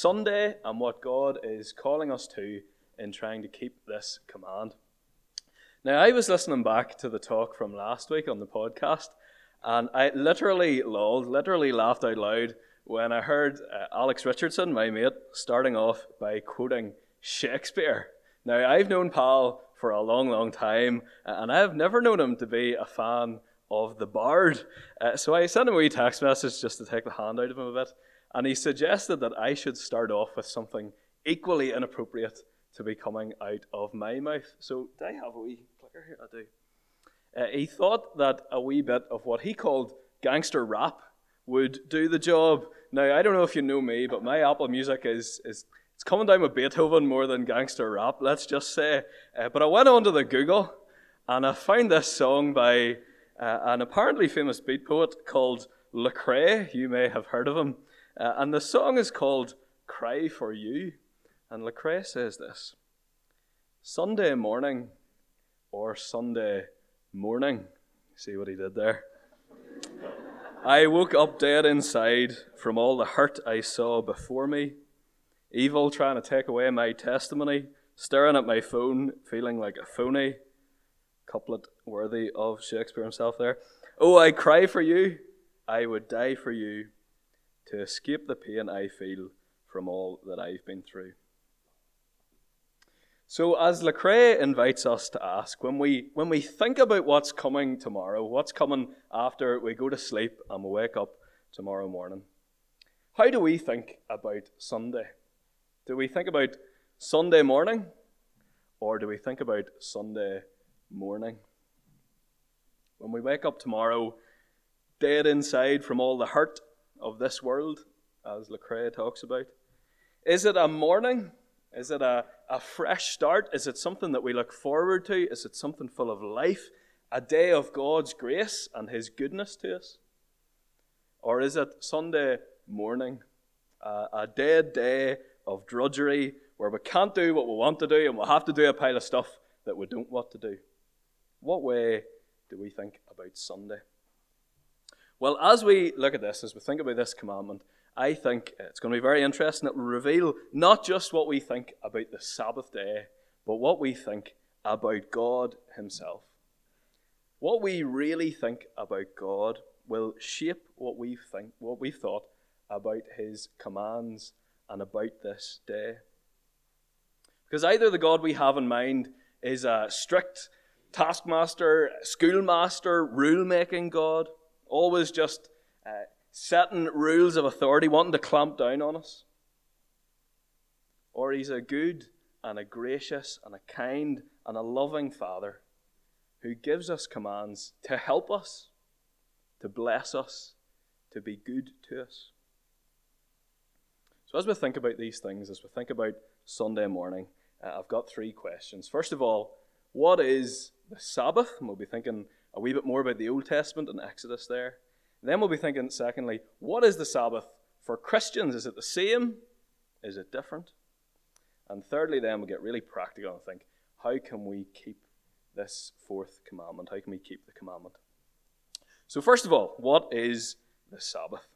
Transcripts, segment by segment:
Sunday and what God is calling us to in trying to keep this command. Now, I was listening back to the talk from last week on the podcast, and I literally lolled, literally laughed out loud when I heard uh, Alex Richardson, my mate, starting off by quoting Shakespeare. Now, I've known Paul for a long, long time, and I've never known him to be a fan of the Bard. Uh, so I sent him a wee text message just to take the hand out of him a bit, and he suggested that I should start off with something equally inappropriate to be coming out of my mouth. So, do I have a wee clicker here? I do. Uh, he thought that a wee bit of what he called gangster rap would do the job. Now, I don't know if you know me, but my Apple Music is, is it's coming down with Beethoven more than gangster rap, let's just say. Uh, but I went onto the Google and I found this song by uh, an apparently famous beat poet called Lecrae. You may have heard of him. Uh, and the song is called Cry for You. And Lecrae says this Sunday morning or Sunday morning. See what he did there? I woke up dead inside from all the hurt I saw before me. Evil trying to take away my testimony, staring at my phone, feeling like a phony. Couplet worthy of Shakespeare himself there. Oh, I cry for you. I would die for you to escape the pain I feel from all that I've been through. So, as Lecrae invites us to ask, when we, when we think about what's coming tomorrow, what's coming after we go to sleep and we wake up tomorrow morning, how do we think about Sunday? Do we think about Sunday morning or do we think about Sunday morning? When we wake up tomorrow, dead inside from all the hurt of this world, as Lecrae talks about, is it a morning? Is it a, a fresh start? Is it something that we look forward to? Is it something full of life? A day of God's grace and His goodness to us? Or is it Sunday morning, uh, a dead day of drudgery where we can't do what we want to do and we'll have to do a pile of stuff that we don't want to do? What way do we think about Sunday? Well, as we look at this, as we think about this commandment, I think it's going to be very interesting. It will reveal not just what we think about the Sabbath day, but what we think about God Himself. What we really think about God will shape what we think, what we thought about His commands and about this day. Because either the God we have in mind is a strict taskmaster, schoolmaster, rule making God, always just uh, setting rules of authority, wanting to clamp down on us. Or he's a good and a gracious and a kind and a loving Father who gives us commands to help us, to bless us, to be good to us. So, as we think about these things, as we think about Sunday morning, uh, I've got three questions. First of all, what is the Sabbath? And we'll be thinking a wee bit more about the Old Testament and Exodus there. Then we'll be thinking, secondly, what is the Sabbath for Christians? Is it the same? Is it different? And thirdly, then we'll get really practical and think, how can we keep this fourth commandment? How can we keep the commandment? So, first of all, what is the Sabbath?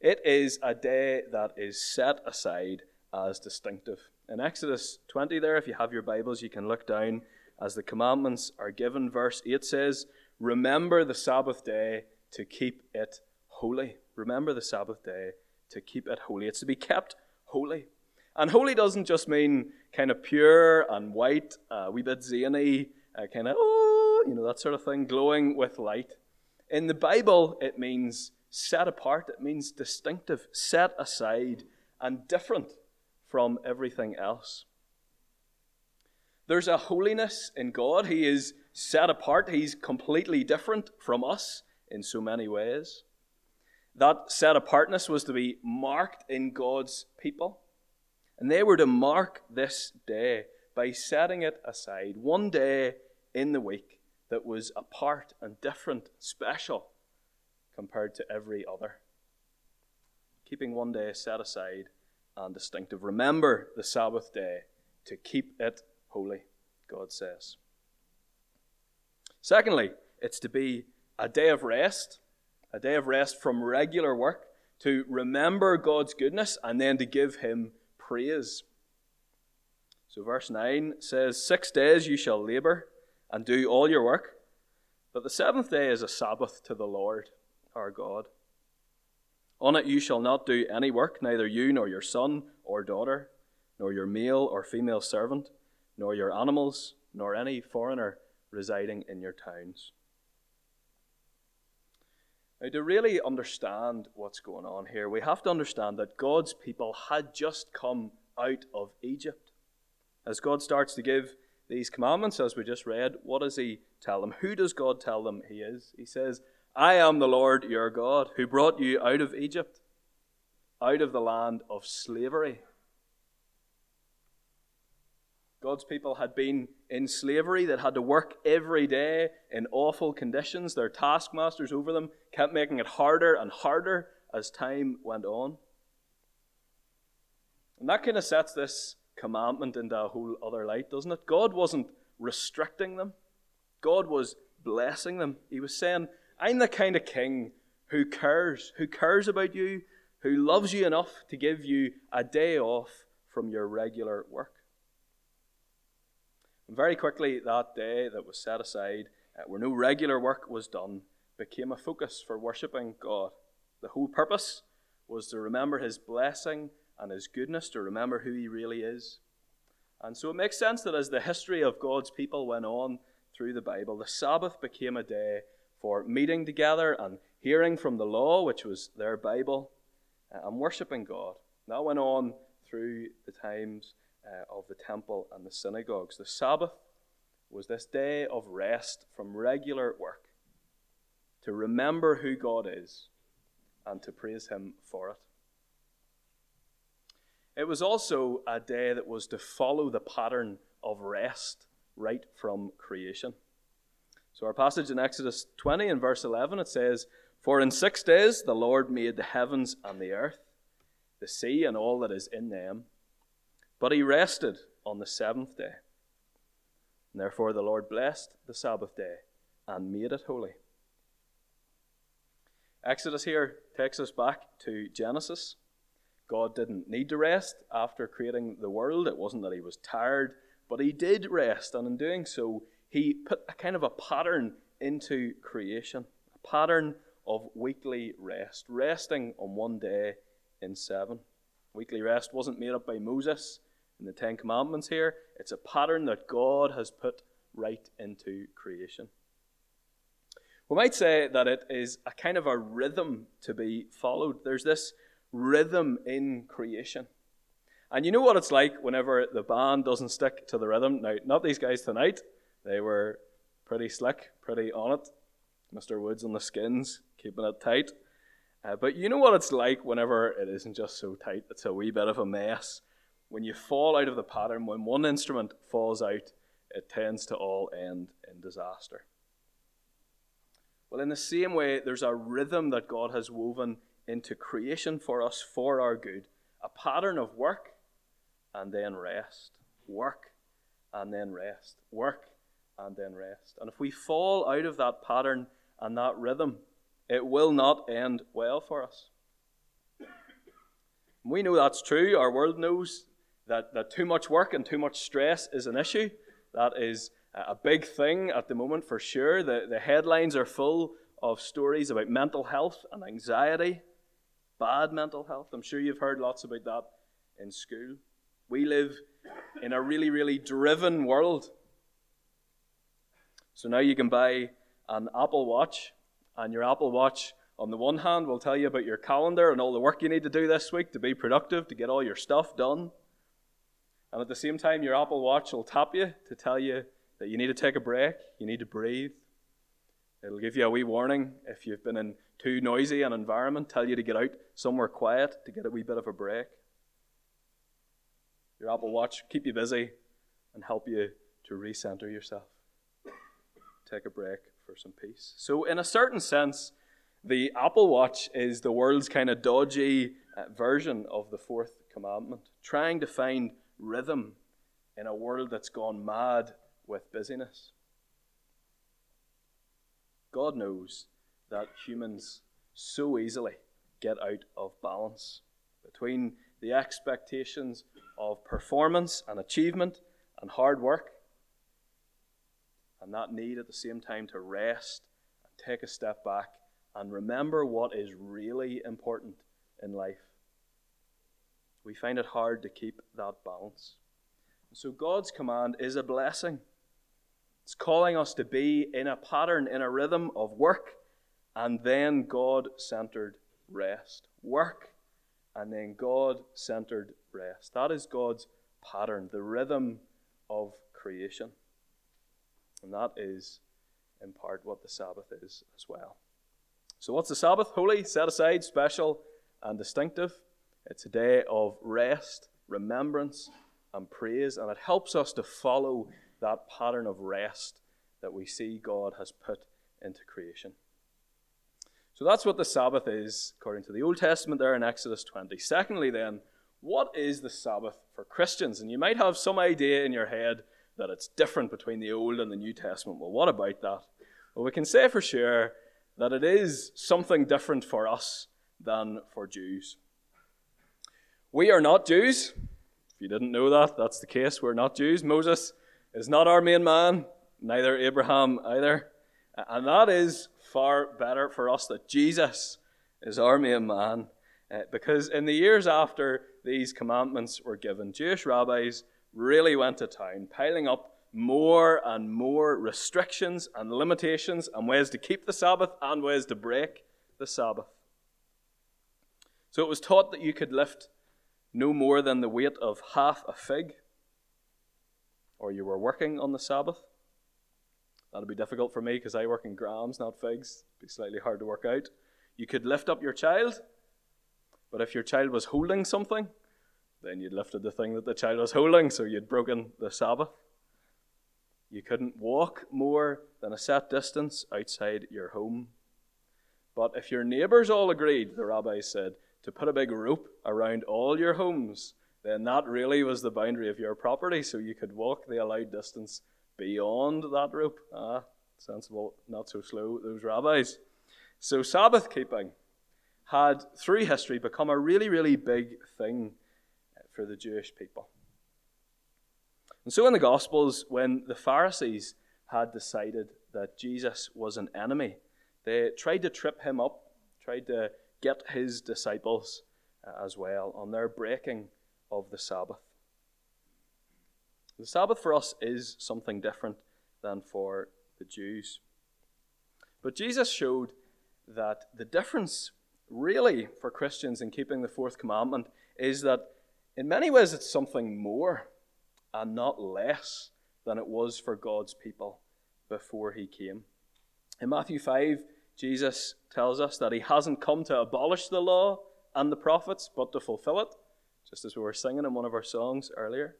It is a day that is set aside as distinctive. In Exodus 20, there, if you have your Bibles, you can look down as the commandments are given. Verse 8 says, Remember the Sabbath day to keep it holy. Remember the Sabbath day to keep it holy. It's to be kept holy. And holy doesn't just mean kind of pure and white, uh, wee bit zany, uh, kind of, oh, you know, that sort of thing, glowing with light. In the Bible, it means set apart, it means distinctive, set aside, and different from everything else. There's a holiness in God. He is set apart, He's completely different from us in so many ways. That set apartness was to be marked in God's people. And they were to mark this day by setting it aside, one day in the week that was apart and different, special compared to every other. Keeping one day set aside and distinctive. Remember the Sabbath day to keep it holy, God says. Secondly, it's to be a day of rest, a day of rest from regular work, to remember God's goodness and then to give him praise. So, verse 9 says, Six days you shall labor and do all your work, but the seventh day is a Sabbath to the Lord our God. On it you shall not do any work, neither you nor your son or daughter, nor your male or female servant, nor your animals, nor any foreigner residing in your towns. Now, to really understand what's going on here, we have to understand that God's people had just come out of Egypt. As God starts to give these commandments, as we just read, what does He tell them? Who does God tell them He is? He says, I am the Lord your God, who brought you out of Egypt, out of the land of slavery. God's people had been in slavery, that had to work every day in awful conditions. Their taskmasters over them kept making it harder and harder as time went on. And that kind of sets this commandment into a whole other light, doesn't it? God wasn't restricting them, God was blessing them. He was saying, I'm the kind of king who cares, who cares about you, who loves you enough to give you a day off from your regular work. Very quickly, that day that was set aside, uh, where no regular work was done, became a focus for worshipping God. The whole purpose was to remember His blessing and His goodness, to remember who He really is. And so it makes sense that as the history of God's people went on through the Bible, the Sabbath became a day for meeting together and hearing from the law, which was their Bible, uh, and worshipping God. That went on through the times uh, of the temple and the synagogues. The Sabbath was this day of rest from regular work to remember who God is and to praise Him for it. It was also a day that was to follow the pattern of rest right from creation. So, our passage in Exodus 20 and verse 11 it says, For in six days the Lord made the heavens and the earth, the sea and all that is in them but he rested on the seventh day. And therefore the Lord blessed the Sabbath day and made it holy. Exodus here takes us back to Genesis. God didn't need to rest after creating the world. It wasn't that he was tired, but he did rest. And in doing so, he put a kind of a pattern into creation a pattern of weekly rest, resting on one day in seven. Weekly rest wasn't made up by Moses, in the Ten Commandments here. It's a pattern that God has put right into creation. We might say that it is a kind of a rhythm to be followed. There's this rhythm in creation. And you know what it's like whenever the band doesn't stick to the rhythm? Now, not these guys tonight. They were pretty slick, pretty on it. Mr. Woods on the skins, keeping it tight. Uh, but you know what it's like whenever it isn't just so tight, it's a wee bit of a mess when you fall out of the pattern, when one instrument falls out, it tends to all end in disaster. Well, in the same way, there's a rhythm that God has woven into creation for us for our good a pattern of work and then rest, work and then rest, work and then rest. And if we fall out of that pattern and that rhythm, it will not end well for us. We know that's true. Our world knows that, that too much work and too much stress is an issue. That is a big thing at the moment for sure. The, the headlines are full of stories about mental health and anxiety, bad mental health. I'm sure you've heard lots about that in school. We live in a really, really driven world. So now you can buy an Apple Watch, and your Apple Watch, on the one hand, will tell you about your calendar and all the work you need to do this week to be productive, to get all your stuff done. And at the same time, your Apple Watch will tap you to tell you that you need to take a break, you need to breathe. It'll give you a wee warning if you've been in too noisy an environment, tell you to get out somewhere quiet to get a wee bit of a break. Your Apple Watch keep you busy and help you to recenter yourself. Take a break for some peace. So, in a certain sense, the Apple Watch is the world's kind of dodgy uh, version of the fourth commandment, trying to find rhythm in a world that's gone mad with busyness. God knows that humans so easily get out of balance between the expectations of performance and achievement and hard work, and that need at the same time to rest and take a step back and remember what is really important in life. We find it hard to keep that balance. So, God's command is a blessing. It's calling us to be in a pattern, in a rhythm of work and then God centered rest. Work and then God centered rest. That is God's pattern, the rhythm of creation. And that is, in part, what the Sabbath is as well. So, what's the Sabbath? Holy, set aside, special, and distinctive. It's a day of rest, remembrance, and praise, and it helps us to follow that pattern of rest that we see God has put into creation. So that's what the Sabbath is, according to the Old Testament there in Exodus 20. Secondly, then, what is the Sabbath for Christians? And you might have some idea in your head that it's different between the Old and the New Testament. Well, what about that? Well, we can say for sure that it is something different for us than for Jews. We are not Jews. If you didn't know that, that's the case. We're not Jews. Moses is not our main man, neither Abraham either. And that is far better for us that Jesus is our main man. Uh, because in the years after these commandments were given, Jewish rabbis really went to town, piling up more and more restrictions and limitations and ways to keep the Sabbath and ways to break the Sabbath. So it was taught that you could lift no more than the weight of half a fig, or you were working on the Sabbath. That'll be difficult for me because I work in grams, not figs. It'd be slightly hard to work out. You could lift up your child, but if your child was holding something, then you'd lifted the thing that the child was holding, so you'd broken the Sabbath. You couldn't walk more than a set distance outside your home. But if your neighbours all agreed, the rabbis said, to put a big rope around all your homes, then that really was the boundary of your property, so you could walk the allowed distance beyond that rope. Ah, sensible, not so slow, those rabbis. So, Sabbath keeping had, through history, become a really, really big thing for the Jewish people. And so, in the Gospels, when the Pharisees had decided that Jesus was an enemy, they tried to trip him up, tried to get his disciples uh, as well on their breaking of the Sabbath. The Sabbath for us is something different than for the Jews. But Jesus showed that the difference, really, for Christians in keeping the fourth commandment is that in many ways it's something more and not less than it was for God's people before he came. In Matthew 5, Jesus tells us that he hasn't come to abolish the law and the prophets, but to fulfill it, just as we were singing in one of our songs earlier.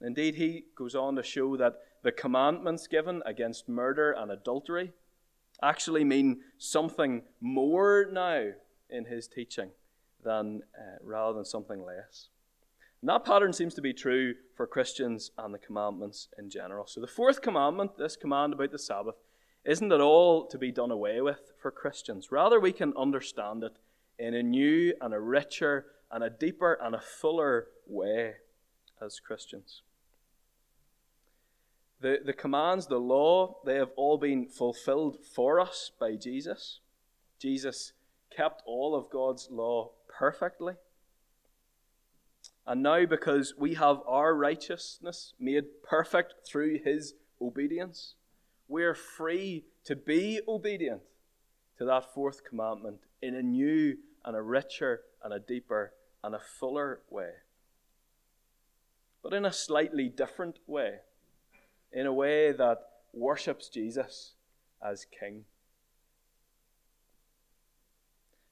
Indeed, he goes on to show that the commandments given against murder and adultery actually mean something more now in his teaching than uh, rather than something less. And that pattern seems to be true for Christians and the commandments in general. So the fourth commandment, this command about the Sabbath, isn't at all to be done away with for Christians. Rather, we can understand it in a new and a richer and a deeper and a fuller way as Christians. The, the commands, the law, they have all been fulfilled for us by Jesus. Jesus kept all of God's law perfectly. And now, because we have our righteousness made perfect through his obedience, we're free to be obedient to that fourth commandment in a new and a richer and a deeper and a fuller way. But in a slightly different way in a way that worships Jesus as King.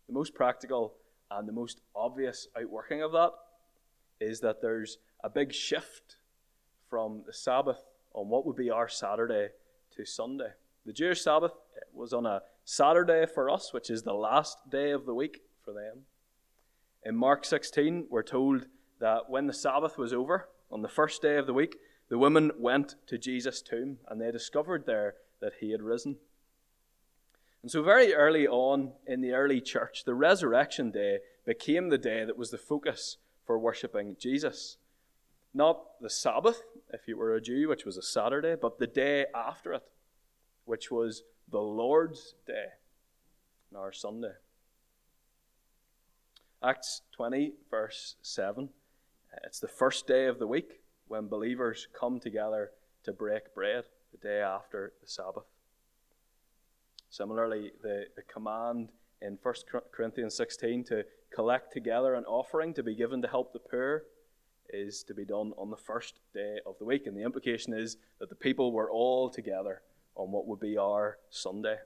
The most practical and the most obvious outworking of that is that there's a big shift from the Sabbath on what would be our Saturday to Sunday. The Jewish Sabbath was on a Saturday for us, which is the last day of the week for them. In Mark 16, we're told that when the Sabbath was over, on the first day of the week, the women went to Jesus' tomb and they discovered there that he had risen. And so, very early on in the early church, the resurrection day became the day that was the focus for worshipping Jesus. Not the Sabbath, if you were a Jew, which was a Saturday, but the day after it, which was the Lord's Day, our Sunday. Acts 20, verse 7. It's the first day of the week when believers come together to break bread, the day after the Sabbath. Similarly, the, the command in 1 Corinthians 16 to collect together an offering to be given to help the poor is to be done on the first day of the week. And the implication is that the people were all together on what would be our Sunday.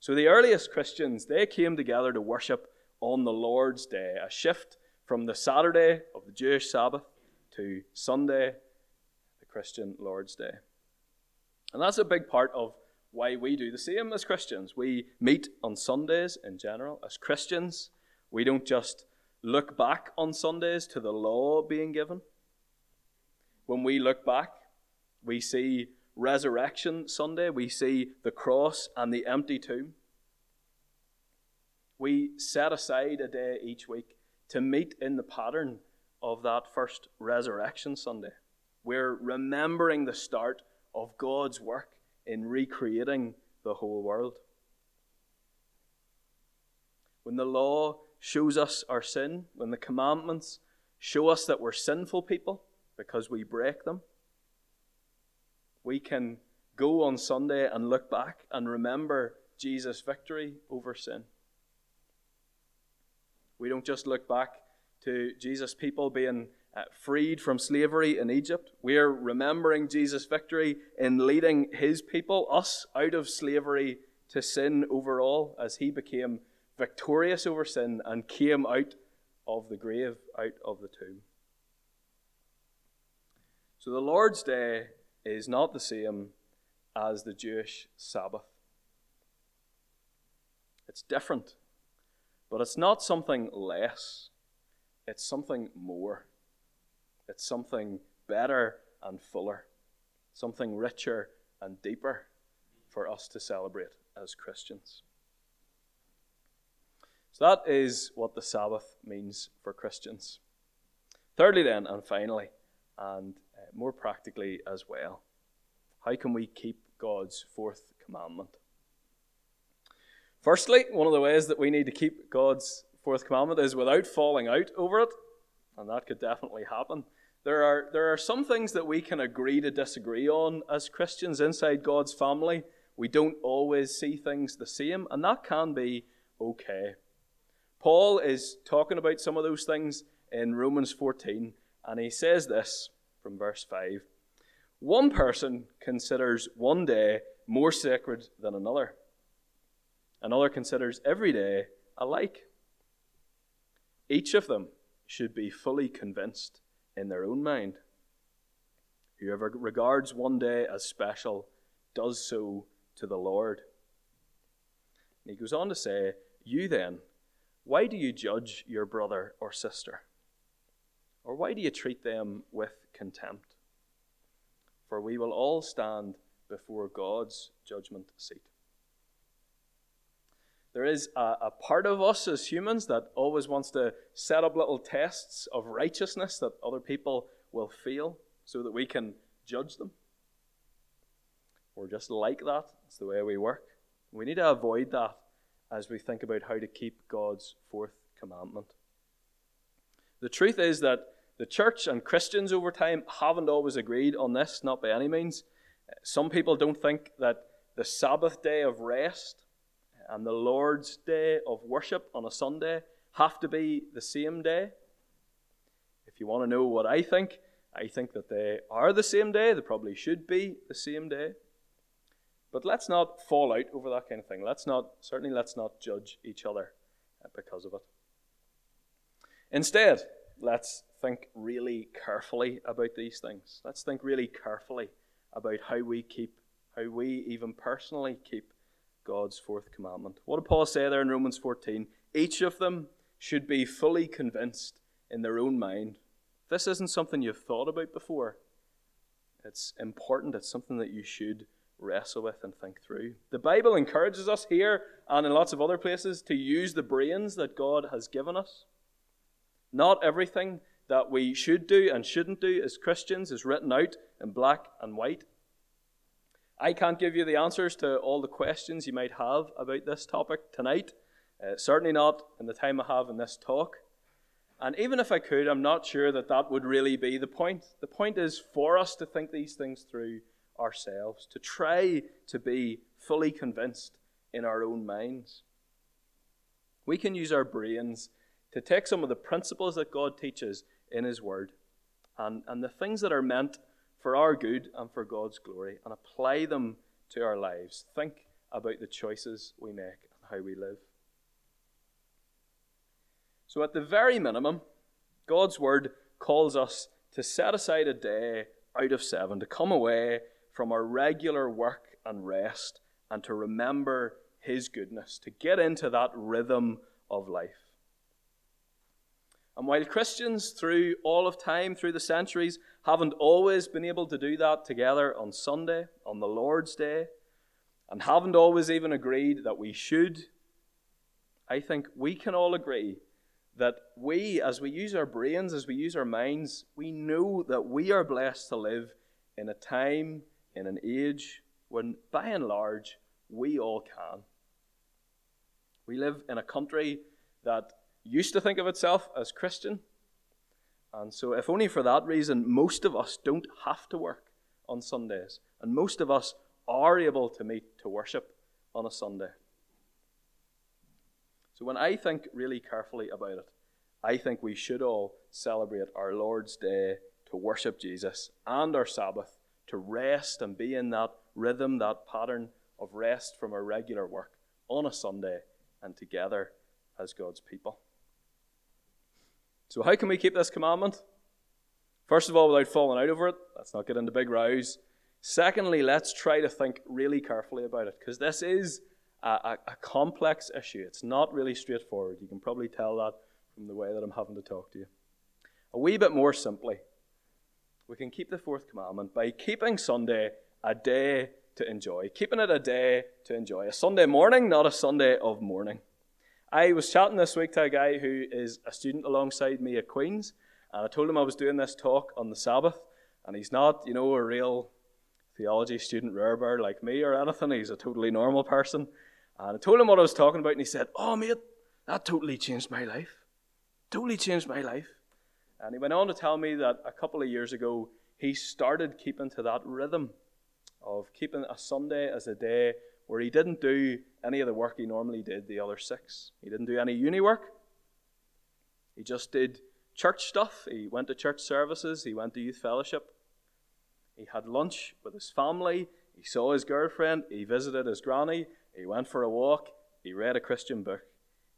So the earliest Christians, they came together to worship on the Lord's Day, a shift from the Saturday of the Jewish Sabbath to Sunday, the Christian Lord's Day. And that's a big part of why we do the same as Christians. We meet on Sundays in general. As Christians, we don't just look back on Sundays to the law being given. When we look back, we see Resurrection Sunday, we see the cross and the empty tomb. We set aside a day each week to meet in the pattern of that first Resurrection Sunday. We're remembering the start of God's work in recreating the whole world. When the law shows us our sin, when the commandments show us that we're sinful people because we break them, we can go on Sunday and look back and remember Jesus' victory over sin. We don't just look back to Jesus' people being uh, freed from slavery in Egypt. We are remembering Jesus' victory in leading his people, us, out of slavery to sin overall, as he became victorious over sin and came out of the grave, out of the tomb. So the Lord's Day is not the same as the Jewish Sabbath. It's different, but it's not something less, it's something more. It's something better and fuller, something richer and deeper for us to celebrate as Christians. So that is what the Sabbath means for Christians. Thirdly, then, and finally, and uh, more practically as well, how can we keep God's fourth commandment? Firstly, one of the ways that we need to keep God's fourth commandment is without falling out over it, and that could definitely happen. There are, there are some things that we can agree to disagree on as Christians inside God's family. We don't always see things the same, and that can be okay. Paul is talking about some of those things in Romans 14, and he says this from verse 5 One person considers one day more sacred than another, another considers every day alike. Each of them should be fully convinced in their own mind. Whoever regards one day as special does so to the Lord. And he goes on to say, You then, why do you judge your brother or sister? Or why do you treat them with contempt? For we will all stand before God's judgment seat. There is a, a, part of us as humans that always wants to set up little tests of righteousness that other people will feel so that we can judge them. We're just like that. It's the way we work. We need to avoid that as we think about how to keep God's fourth commandment. The truth is that the church and Christians over time haven't always agreed on this, not by any means. Some people don't think that the Sabbath day of rest and the Lord's day of worship on a Sunday have to be the same day. If you want to know what I think, I think that they are the same day. They probably should be the same day. But let's not fall out over that kind of thing. Let's not, certainly, let's not judge each other uh, because of it. Instead, let's think really carefully about these things. Let's think really carefully about how we keep, how we even personally keep God's fourth commandment. What did Paul say there in Romans 14? Each of them should be fully convinced in their own mind. This isn't something you've thought about before. It's important, it's something that you should wrestle with and think through. The Bible encourages us here and in lots of other places to use the brains that God has given us. Not everything that we should do and shouldn't do as Christians is written out in black and white. I can't give you the answers to all the questions you might have about this topic tonight, uh, certainly not in the time I have in this talk. And even if I could, I'm not sure that that would really be the point. The point is for us to think these things through ourselves, to try to be fully convinced in our own minds. We can use our brains to take some of the principles that God teaches in His Word and, and the things that are meant for our good and for God's glory and apply them to our lives. Think about the choices we make and how we live. So, at the very minimum, God's Word calls us to set aside a day out of seven, to come away from our regular work and rest, and to remember His goodness, to get into that rhythm of life. And while Christians through all of time, through the centuries, haven't always been able to do that together on Sunday, on the Lord's Day, and haven't always even agreed that we should, I think we can all agree that we, as we use our brains, as we use our minds, we know that we are blessed to live in a time, in an age, when by and large, we all can. We live in a country that used to think of itself as Christian. And so, if only for that reason, most of us don't have to work on Sundays. And most of us are able to meet to worship on a Sunday. So, when I think really carefully about it, I think we should all celebrate our Lord's Day to worship Jesus and our Sabbath to rest and be in that rhythm, that pattern of rest from our regular work on a Sunday and together as God's people. So, how can we keep this commandment? First of all, without falling out over it. Let's not get into big rows. Secondly, let's try to think really carefully about it because this is a, a, a, complex issue. It's not really straightforward. You can probably tell that from the way that I'm having to talk to you. A wee bit more simply, we can keep the fourth commandment by keeping Sunday a day to enjoy, keeping it a day to enjoy. A Sunday morning, not a Sunday of mourning. I was chatting this week to a guy who is a student alongside me at Queen's, and I told him I was doing this talk on the Sabbath, and he's not, you know, a real theology student rarebird like me or anything. He's a totally normal person. And I told him what I was talking about, and he said, Oh, mate, that totally changed my life. Totally changed my life. And he went on to tell me that a couple of years ago, he started keeping to that rhythm of keeping a Sunday as a day where he didn't do any of the work he normally did the other six. He didn't do any uni work. He just did church stuff. He went to church services. He went to youth fellowship. He had lunch with his family. He saw his girlfriend. He visited his granny. He went for a walk. He read a Christian book.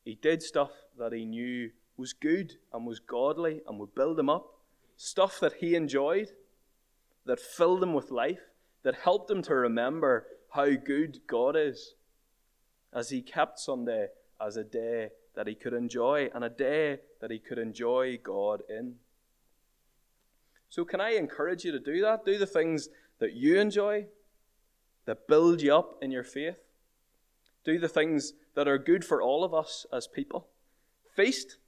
He did stuff that he knew was good and was godly and would build him up. Stuff that he enjoyed, that filled him with life, that helped him to remember how good God is as he kept Sunday as a day that he could enjoy and a day that he could enjoy God in. So, can I encourage you to do that? Do the things that you enjoy, that build you up in your faith. Do the things that are good for all of us as people. Feast.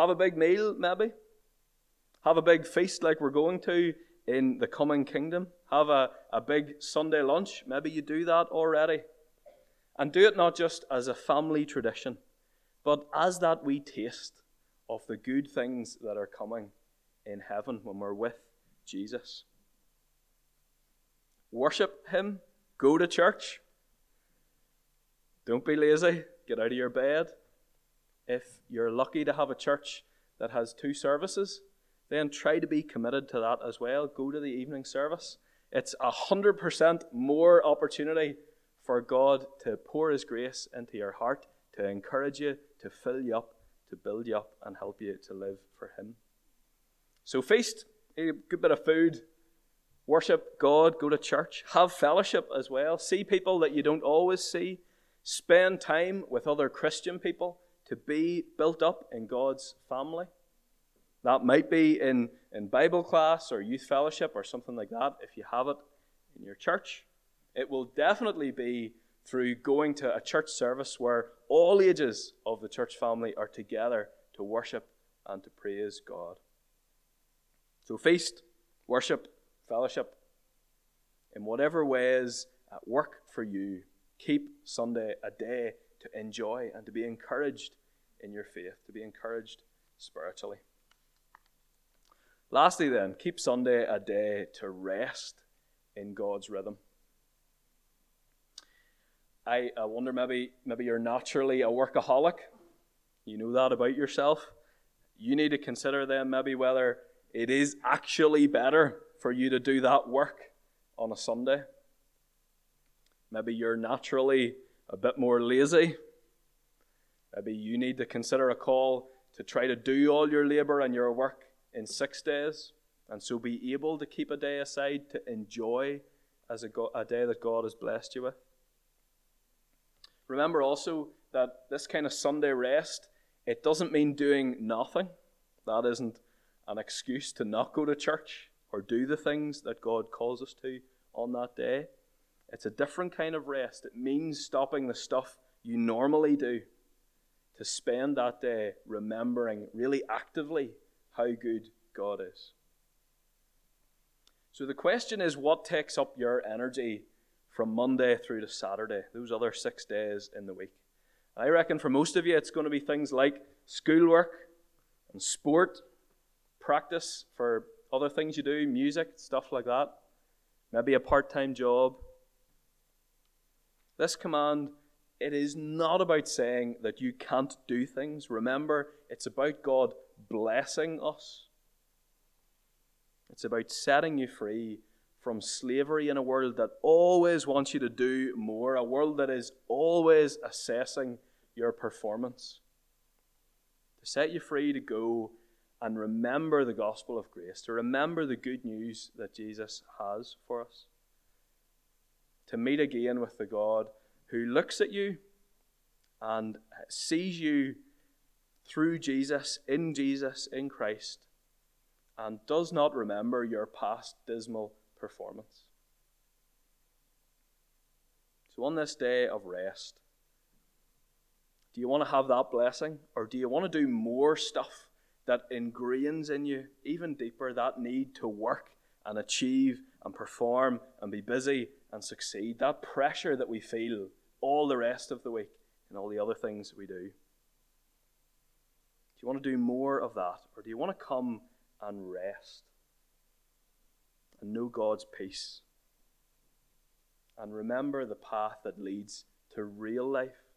Have a big meal, maybe. Have a big feast like we're going to in the coming kingdom. Have a, a big Sunday lunch. Maybe you do that already. And do it not just as a family tradition, but as that we taste of the good things that are coming in heaven when we're with Jesus. Worship Him. Go to church. Don't be lazy. Get out of your bed. If you're lucky to have a church that has two services, then try to be committed to that as well. Go to the evening service. It's a hundred percent more opportunity for God to pour His grace into your heart, to encourage you, to fill you up, to build you up, and help you to live for Him. So, feast, a good bit of food, worship God, go to church, have fellowship as well, see people that you don't always see, spend time with other Christian people to be built up in God's family. That might be in, in Bible class or youth fellowship or something like that if you have it in your church. It will definitely be through going to a church service where all ages of the church family are together to worship and to praise God. So, feast, worship, fellowship, in whatever ways work for you, keep Sunday a day to enjoy and to be encouraged in your faith, to be encouraged spiritually. Lastly, then, keep Sunday a day to rest in God's rhythm. I, I wonder maybe maybe you're naturally a workaholic. You know that about yourself. You need to consider then maybe whether it is actually better for you to do that work on a Sunday. Maybe you're naturally a bit more lazy. Maybe you need to consider a call to try to do all your labor and your work in six days, and so be able to keep a day aside to enjoy as a, go- a day that God has blessed you with. Remember also that this kind of Sunday rest, it doesn't mean doing nothing. That isn't an excuse to not go to church or do the things that God calls us to on that day. It's a different kind of rest. It means stopping the stuff you normally do to spend that day remembering really actively how good God is. So the question is what takes up your energy from Monday through to Saturday, those other six days in the week? I reckon for most of you it's going to be things like schoolwork and sport, practice for other things you do, music, stuff like that, maybe a part time job. This command it is not about saying that you can't do things. Remember, it's about God blessing us. It's about setting you free from slavery in a world that always wants you to do more, a world that is always assessing your performance. To set you free to go and remember the gospel of grace, to remember the good news that Jesus has for us. To meet again with the God who looks at you and sees you through Jesus, in Jesus, in Christ, and does not remember your past dismal performance. So, on this day of rest, do you want to have that blessing, or do you want to do more stuff that ingrains in you even deeper that need to work and achieve and perform and be busy and succeed? That pressure that we feel all the rest of the week and all the other things we do. Do you want to do more of that? Or do you want to come and rest and know God's peace? And remember the path that leads to real life,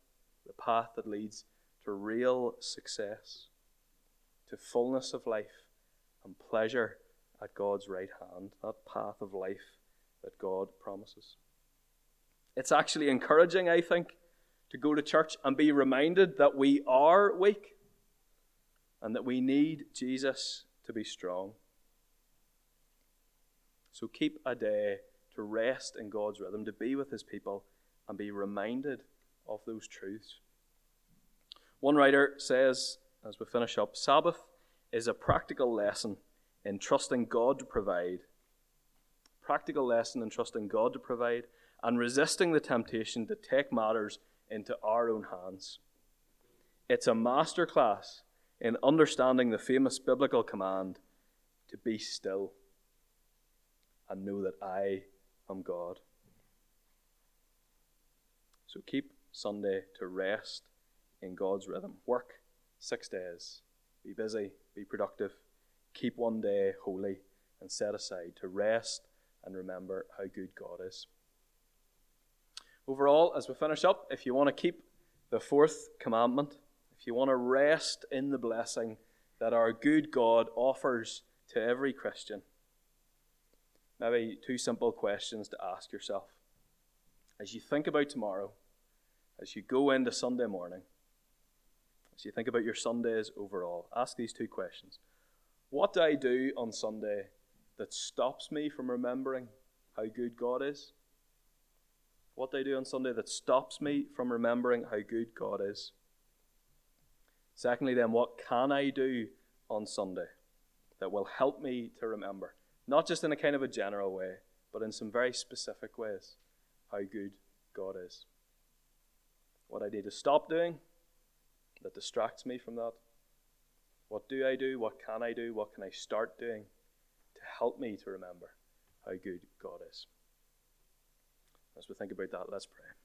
the path that leads to real success, to fullness of life and pleasure at God's right hand, that path of life that God promises. It's actually encouraging, I think, to go to church and be reminded that we are weak and that we need Jesus to be strong. So keep a day to rest in God's rhythm, to be with His people, and be reminded of those truths. One writer says, as we finish up, Sabbath is a practical lesson in trusting God to provide. Practical lesson in trusting God to provide and resisting the temptation to take matters into our own hands. It's a masterclass in understanding the famous biblical command to be still and know that I am God. So keep Sunday to rest in God's rhythm. Work six days. Be busy, be productive. Keep one day holy and set aside to rest and remember how good God is. Overall, as we finish up, if you want to keep the fourth commandment, if you want to rest in the blessing that our good God offers to every Christian, maybe two simple questions to ask yourself. As you think about tomorrow, as you go into Sunday morning, as you think about your Sundays overall, ask these two questions. What do I do on Sunday that stops me from remembering how good God is? What they do on Sunday that stops me from remembering how good God is? Secondly, then, what can I do on Sunday that will help me to remember? Not just in a kind of a general way, but in some very specific ways. how good God is. What I need to stop doing that distracts me from that. What do I do? What can I do? What can I start doing to help me to remember how good God is? As we think about that, let's pray.